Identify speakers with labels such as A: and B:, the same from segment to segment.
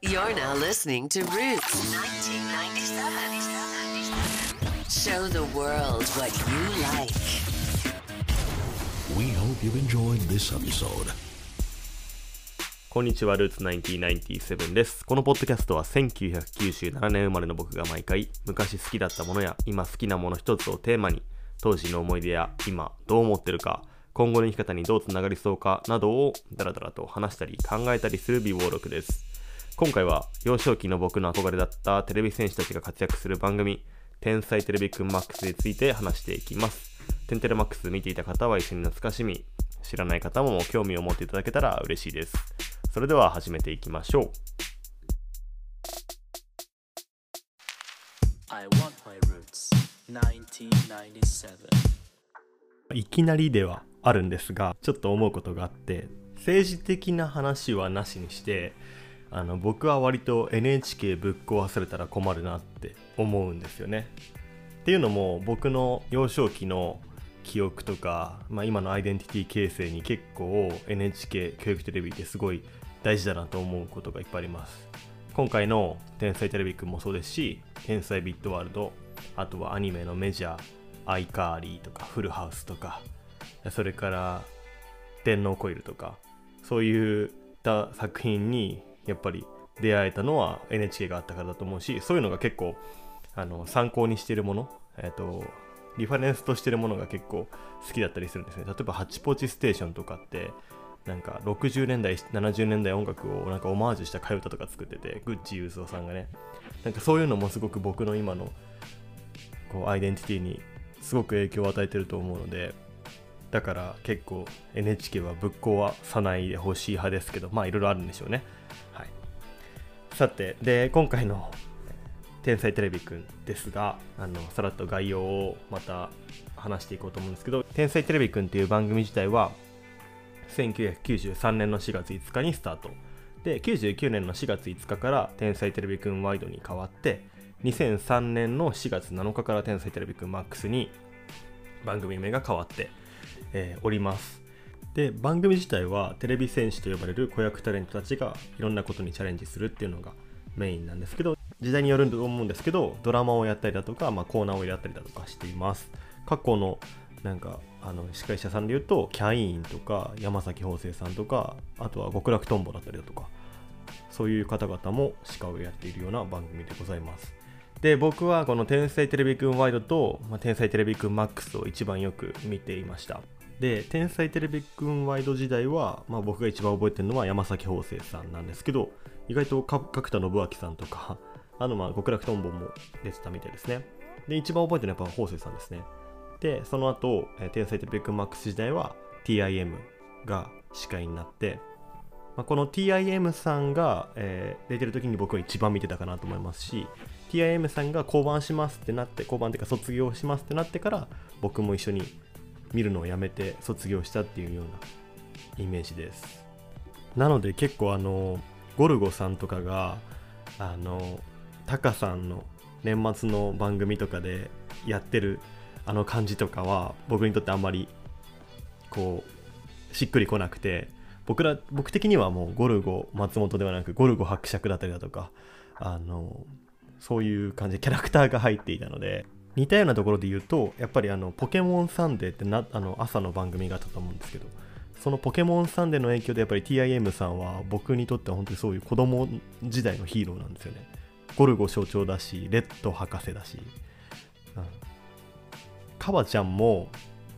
A: You're now listening to Roots 1997. Show the world what you like.
B: We hope you've enjoyed this episode.
C: こんにちは、ルーツ1997です。このポッドキャストは1997年生まれの僕が毎回、昔好きだったものや今好きなもの一つをテーマに、当時の思い出や今どう思ってるか、今後の生き方にどうつながりそうかなどをダラダラと話したり考えたりする微暴録です。今回は幼少期の僕の憧れだったテレビ選手たちが活躍する番組、天才テレビくんマックスについて話していきます。テンテレマックス見ていた方は一緒に懐かしみ、知らない方も興味を持っていただけたら嬉しいです。それでは始めていきましょう。
D: I want my roots 1997
C: いきなりではあるんですが、ちょっと思うことがあって、政治的な話はなしにして、あの僕は割と NHK ぶっ壊されたら困るなって思うんですよね。っていうのも僕の幼少期の記憶とか、まあ、今のアイデンティティ形成に結構 NHK 教育テレビってすごい大事だなと思うことがいっぱいあります。今回の「天才てれびくん」もそうですし「天才ビットワールド」あとはアニメのメジャー「アイカーリー」とか「フルハウス」とかそれから「電脳コイル」とかそういった作品にやっぱり出会えたのは NHK があったからだと思うしそういうのが結構あの参考にしてるもの、えっとリファレンスとしてるものが結構好きだったりするんですね。例えば「ハチポチステーション」とかってなんか60年代70年代音楽をなんかオマージュした替え歌とか作っててグッチユーズオさんがね。なんかそういうのもすごく僕の今のこうアイデンティティにすごく影響を与えてると思うのでだから結構 NHK はぶっ壊さないでほしい派ですけどまあいろいろあるんでしょうね。はい。さてで今回の「天才テレビくん」ですがあのさらっと概要をまた話していこうと思うんですけど「天才テレビくん」っていう番組自体は1993年の4月5日にスタート。で99年の4月5日から「天才テレビくんワイド」に変わって2003年の4月7日から「天才テレビくんマックス」に番組名が変わって、えーおります。で番組自体はテレビ戦士と呼ばれる子役タレントたちがいろんなことにチャレンジするっていうのがメインなんですけど時代によると思うんですけどドラマをやったりだとか、まあ、コーナーをやったりだとかしています。過去のなんかあの司会者さんで言うとキャインとか山崎邦生さんとかあとは極楽とんぼだったりだとかそういう方々も司会をやっているような番組でございます。で僕はこの「天才テレビくんワイドと」まあ天才テレビくんマックス」を一番よく見ていました。で「天才テレビくんワイド」時代は、まあ、僕が一番覚えてるのは山崎邦生さんなんですけど意外と角田信明さんとか あのまあ極楽とんぼも出てたみたいですね。で一番覚えてるのはやっぱ邦生さんですね。でその後、えー天才テレビくんマックス時代は TIM が司会になってまあ、この TIM さんが、えー出てる時に僕は一番見てたかなと思いますし TIM さんが降板しますってなって降板っていうか卒業しますってなってから僕も一緒に見るのをやめて卒業したっていうようなイメージです。なので結構あのゴルゴさんとかがあのタカさんの年末の番組とかでやってるあの感じとかは僕にとってあんまりこうしっくりこなくて僕ら僕的にはもうゴルゴ松本ではなくゴルゴ伯爵だったりだとかあのそういう感じでキャラクターが入っていたので似たようなところで言うとやっぱりあのポケモンサンデーってなあの朝の番組があったと思うんですけどそのポケモンサンデーの影響でやっぱり TIM さんは僕にとっては本当にそういう子供時代のヒーローなんですよね。ゴルゴ象徴だしレッド博士だし、うん、カバちゃんも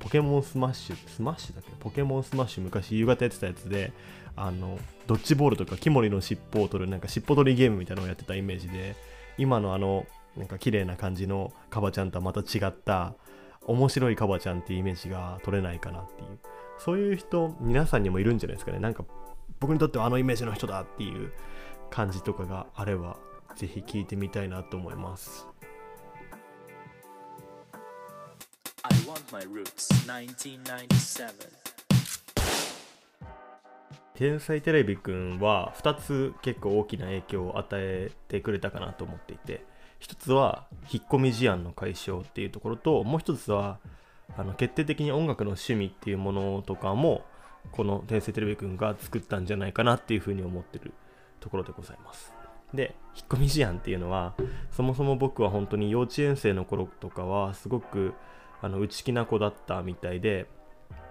C: ポケモンスマッシュスマッシュだっけ？ポケモンスマッシュ昔夕方やってたやつであのドッジボールとかキモリの尻尾を取るなんか尻尾取りゲームみたいなのをやってたイメージで今のあのなんか綺麗な感じのカバちゃんとはまた違った面白いカバちゃんっていうイメージが取れないかなっていう。そういう人皆さんにもいるんじゃないですかね。なんか僕にとってはあのイメージの人だっていう感じとかがあればぜひ聞いてみたいなと思います。
D: I want my roots. 1997
C: 天才テレビくんは2つ結構大きな影響を与えてくれたかなと思っていて1つは引っ込み思案の解消っていうところともう1つはあの決定的に音楽の趣味っていうものとかもこの天才テレビくんが作ったんじゃないかなっていうふうに思ってるところでございます。で引っ込み思案っていうのはそもそも僕は本当に幼稚園生の頃とかはすごくあの内気な子だったみたいで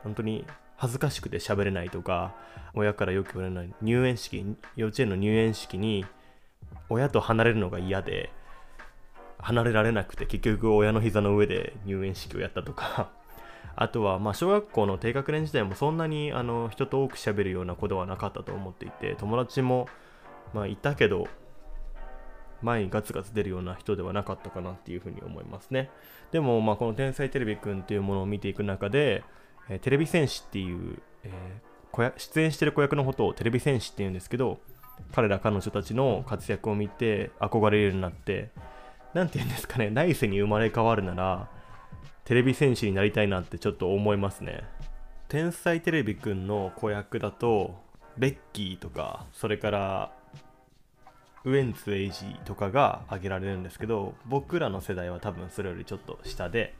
C: 本当に恥ずかしくて喋れないとか親からよく言われない入園式幼稚園の入園式に親と離れるのが嫌で離れられなくて結局親の膝の上で入園式をやったとか。あとはま小学校の低学年時代もそんなにあの人と多く喋るような子ではなかったと思っていて友達もまあいたけど前にガツガツ出るような人ではなかったかなっていうふうに思いますね。でもまあこの天才テレビくんっていうものを見ていく中で、えーテレビ戦士っていう、えー子役出演してる子役のことをテレビ戦士っていうんですけど彼ら彼女たちの活躍を見て憧れるようになってなんて言うんですかね来世に生まれ変わるならテレビ戦士になりたいなってちょっと思いますね。天才テレビくんの子役だとベッキーとかそれからウエンツエイジとかが挙げられるんですけど僕らの世代は多分それよりちょっと下で、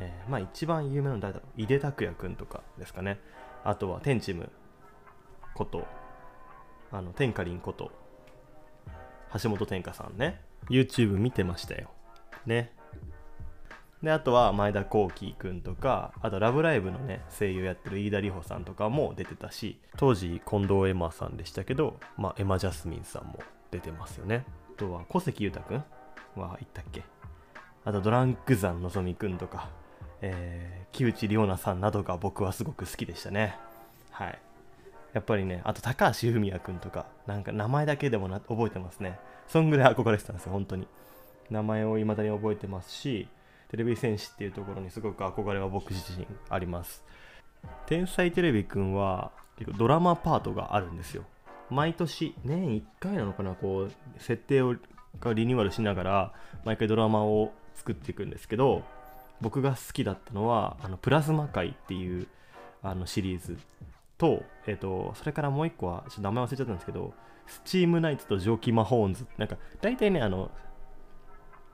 C: えーまあ一番有名なのは誰だろう井出拓也くんとかですかね。あとはテンチムことあのテンカリンこと橋本天香さんね。YouTube 見てましたよ。ね。であとは前田幸輝くんとかあと「ラブライブ!」のね声優やってる飯田里穂さんとかも出てたし当時近藤エマさんでしたけど、まあ、エマ・ジャスミンさんも出てますよね。あとは小関裕太くんは言ったっけ？あとドランクザンのぞみくんとか、えー木内里央奈さんなどが僕はすごく好きでしたね。はい。やっぱりねあと高橋文也くんとかなんか名前だけでもな覚えてますね。そんぐらい憧れてたんですよ本当に。名前を未だに覚えてますしテレビ戦士っていうところにすごく憧れは僕自身あります。天才テレビくんは結構ドラマパートがあるんですよ。毎年年1回なのかなこう設定をリニューアルしながら毎回ドラマを作っていくんですけど僕が好きだったのはあのプラズマ界っていうあのシリーズ。と,、えー、とそれからもう一個はちょっと名前忘れちゃったんですけどスチームナイツと蒸気魔法ンズ。なんか大体ねあの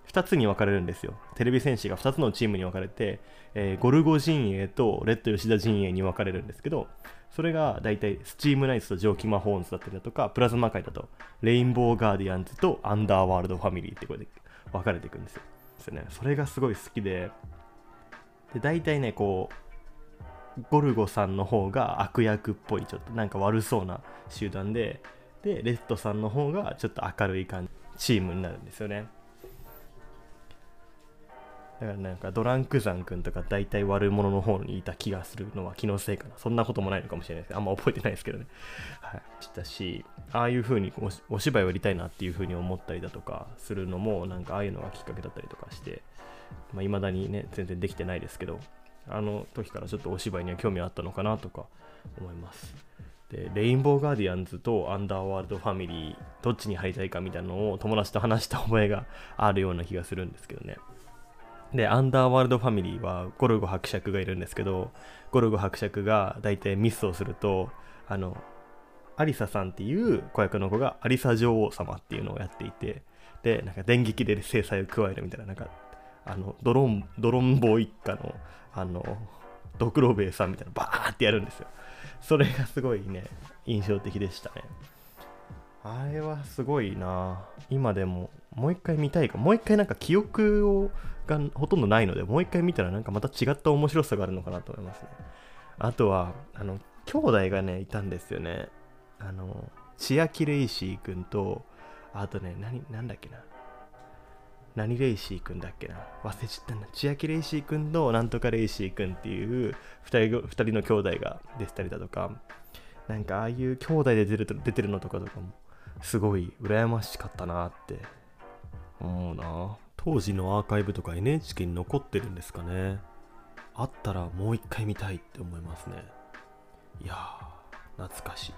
C: 2つに分かれるんですよ。テレビ戦士が2つのチームに分かれて、えーゴルゴ陣営とレッド吉田陣営に分かれるんですけどそれが大体スチームナイツと蒸気魔法ンズだったりだとかプラズマ界だとレインボーガーディアンズとアンダーワールドファミリーってこれで分かれていくんですよ。ですよね。それがすごい好きで。で大体ねこうゴルゴさんの方が悪役っぽいちょっとなんか悪そうな集団ででレッドさんの方がちょっと明るい感じチームになるんですよね。だからなんかドランクザン君とか大体悪者の方にいた気がするのは気のせいかな。そんなこともないのかもしれないですあんま覚えてないですけどね。はい。したしああいう風におお芝居をやりたいなっていう風に思ったりだとかするのもなんかああいうのがきっかけだったりとかしてまあ、未だにね全然できてないですけど。あの時からちょっとお芝居には興味あったのかなとか思います。でレインボーガーディアンズとアンダーワールドファミリーどっちに入りたいかみたいなのを友達と話した覚えがあるような気がするんですけどね。でアンダーワールドファミリーはゴルゴ伯爵がいるんですけどゴルゴ伯爵が大体ミスをするとあのアリサさんっていう子役の子がアリサ女王様っていうのをやっていてでなんか電撃で制裁を加えるみたいななんかあのドロンドロンボ一家のあのドクロベイさんみたいなバーってやるんですよ。それがすごいね印象的でしたね。あれはすごいな。今でももう一回見たいか。もう一回なんか記憶をがほとんどないのでもう一回見たらなんかまた違った面白さがあるのかなと思いますね。あとはあの兄弟がねいたんですよね。あの千秋レイシー君とあとね何だっけな。何レイシー君だっけな？忘れちゃったな。千秋レイシー君となんとかレイシー君っていう2人が二人の兄弟が出てたりだとか。なんかああいう兄弟で出ると出てるのとかとかもすごい羨ましかったなって。思うな。当時のアーカイブとか NHK に残ってるんですかね。あったらもう一回見たいって思いますね。いやー懐かしい。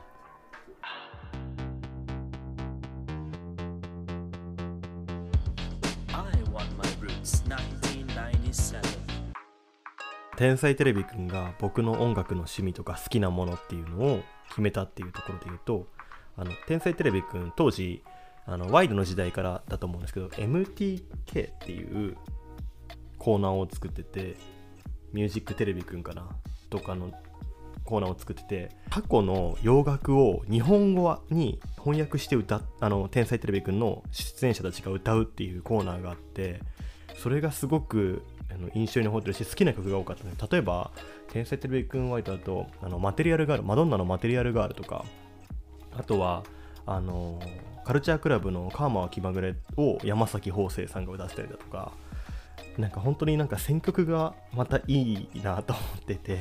C: 天才テレビくんが僕の音楽の趣味とか好きなものっていうのを決めたっていうところで言うとあの天才テレビくん当時あのワイドの時代からだと思うんですけど MTK っていうコーナーを作っててミュージックテレビくんかなとかのコーナーを作ってて過去の洋楽を日本語に翻訳して歌あの天才テレビくんの出演者たちが歌うっていうコーナーがあってそれがすごくあの印象に残ってるし好きな曲が多かったので例えば天才テレビくんワイトだとあのマテリアルガールマドンナのマテリアルガールとかあとはあのカルチャークラブの「カーマは気まぐれ」を山崎邦生さんが歌ったりだとかなんか本当になんか選曲がまたいいなと思ってて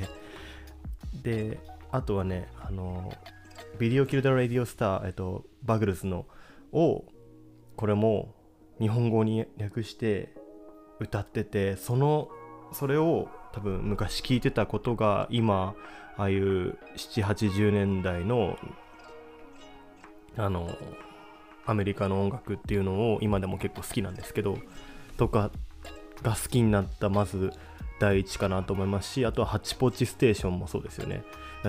C: であとはねあのビデオキルダラディオスター、えっと、バグルズのをこれも日本語に略して歌っててそのそれを多分昔聞いてたことが今ああいう780年代のあのアメリカの音楽っていうのを今でも結構好きなんですけどとかが好きになったまず第一かなと思いますしあとはハチポチステーションもそうですよね。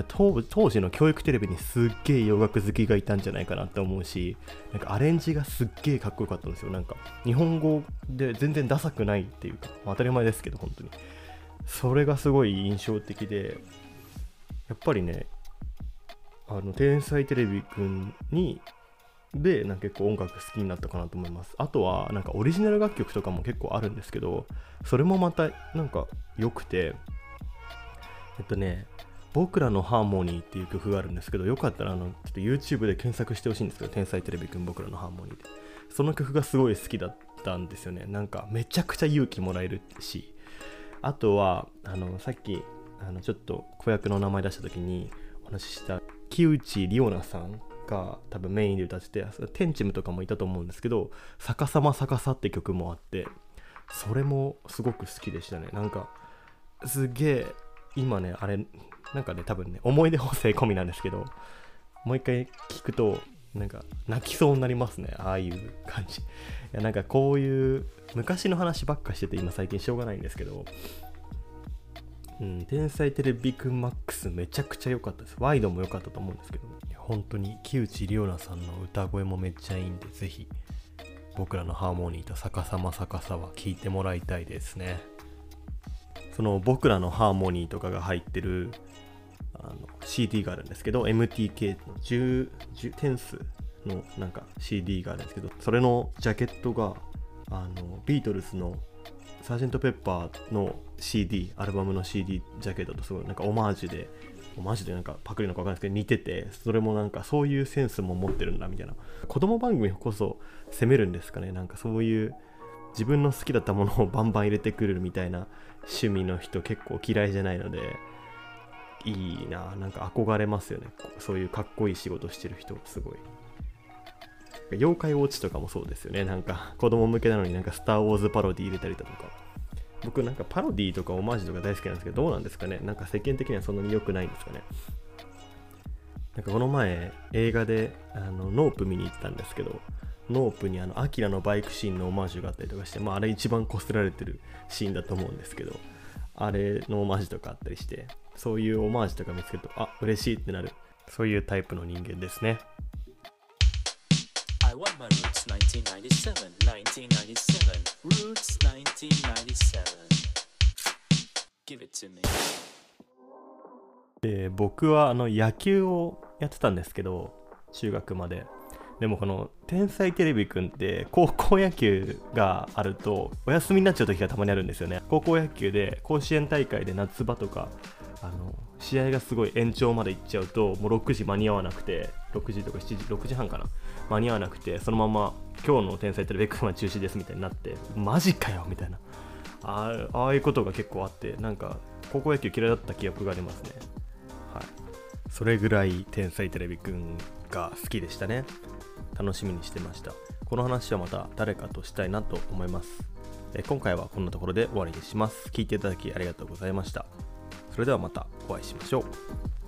C: 当時の教育テレビにすっげえ洋楽好きがいたんじゃないかなって思うしなんかアレンジがすっげえかっこよかったんですよ。なんか日本語で全然ダサくないっていうか、まあ当たり前ですけど本当に。それがすごい印象的でやっぱりねあの天才テレビくんにでなんか結構音楽好きになったかなと思います。あとはなんかオリジナル楽曲とかも結構あるんですけどそれもまたなんか良くてえっとね僕らのハーモニーっていう曲があるんですけどよかったらあのちょっと YouTube で検索してほしいんですけど天才テレビくん僕らのハーモニーで。その曲がすごい好きだったんですよね。なんかめちゃくちゃ勇気もらえるし。あとはあのさっきあのちょっと子役の名前出した時にお話しした木内里央奈さんが多分メインで歌っててテンチムとかもいたと思うんですけど「逆さま逆さ」って曲もあってそれもすごく好きでしたね。なんかすげえ今ねあれなんかね多分ね思い出補正込みなんですけどもう一回聞くとなんか泣きそうになりますね。ああいう感じ。いやなんかこういう昔の話ばっかしてて今最近しょうがないんですけどうん、天才テレビくんマックスめちゃくちゃ良かったです。ワイドも良かったと思うんですけど、本当に木内里央奈さんの歌声もめっちゃいいんで、ぜひ僕らのハーモニーと逆さま逆さは聴いてもらいたいですね。その僕らのハーモニーとかが入ってるあの CD があるんですけど、MTK の10、10テンスのなんか CD があるんですけど、それのジャケットがあのビートルズのサージェント・ペッパーの CD アルバムの CD ジャケットとすごいなんかオマージュでオマージュでなんかパクリのか分かんないですけど似ててそれもなんかそういうセンスも持ってるんだみたいな。子供番組こそ攻めるんですかね？なんかそういう自分の好きだったものをバンバン入れてくれるみたいな趣味の人結構嫌いじゃないのでいいな。なんか憧れますよね。そういうかっこいい仕事してる人すごい。妖怪ウォッチとかもそうですよね。なんか子供向けなのになんかスター・ウォーズパロディ入れたりだとか。僕なんかパロディとかオマージュとか大好きなんですけどどうなんですかね？なんか世間的にはそんなに良くないんですかね？なんかこの前映画であのノープ見に行ったんですけどノープにあのアキラのバイクシーンのオマージュがあったりとかして、まあ、あれ一番こすられてるシーンだと思うんですけどあれのオマージュとかあったりしてそういうオマージュとか見つけるとあ嬉しいってなる。そういうタイプの人間ですね。
D: I want my roots 1997, 1997, roots 1997. Give it to me.
C: で僕はあの野球をやってたんですけど中学まででもこの「天才テレビくん」って高校野球があるとお休みになっちゃう時がたまにあるんですよね高校野球で甲子園大会で夏場とかあの試合がすごい延長まで行っちゃうともう6時間に合わなくて6時とか7時6時半かな。間に合わなくてそのまま今日の「天才テレビくん」は中止ですみたいになってマジかよみたいな。ああああいうことが結構あってなんか高校野球嫌いだった記憶がありますね。はい、それぐらい天才テレビくんが好きでしたね。楽しみにしてました。この話はまた誰かとしたいなと思います。え今回はこんなところで終わりにします。聞いていただきありがとうございました。それではまたお会いしましょう。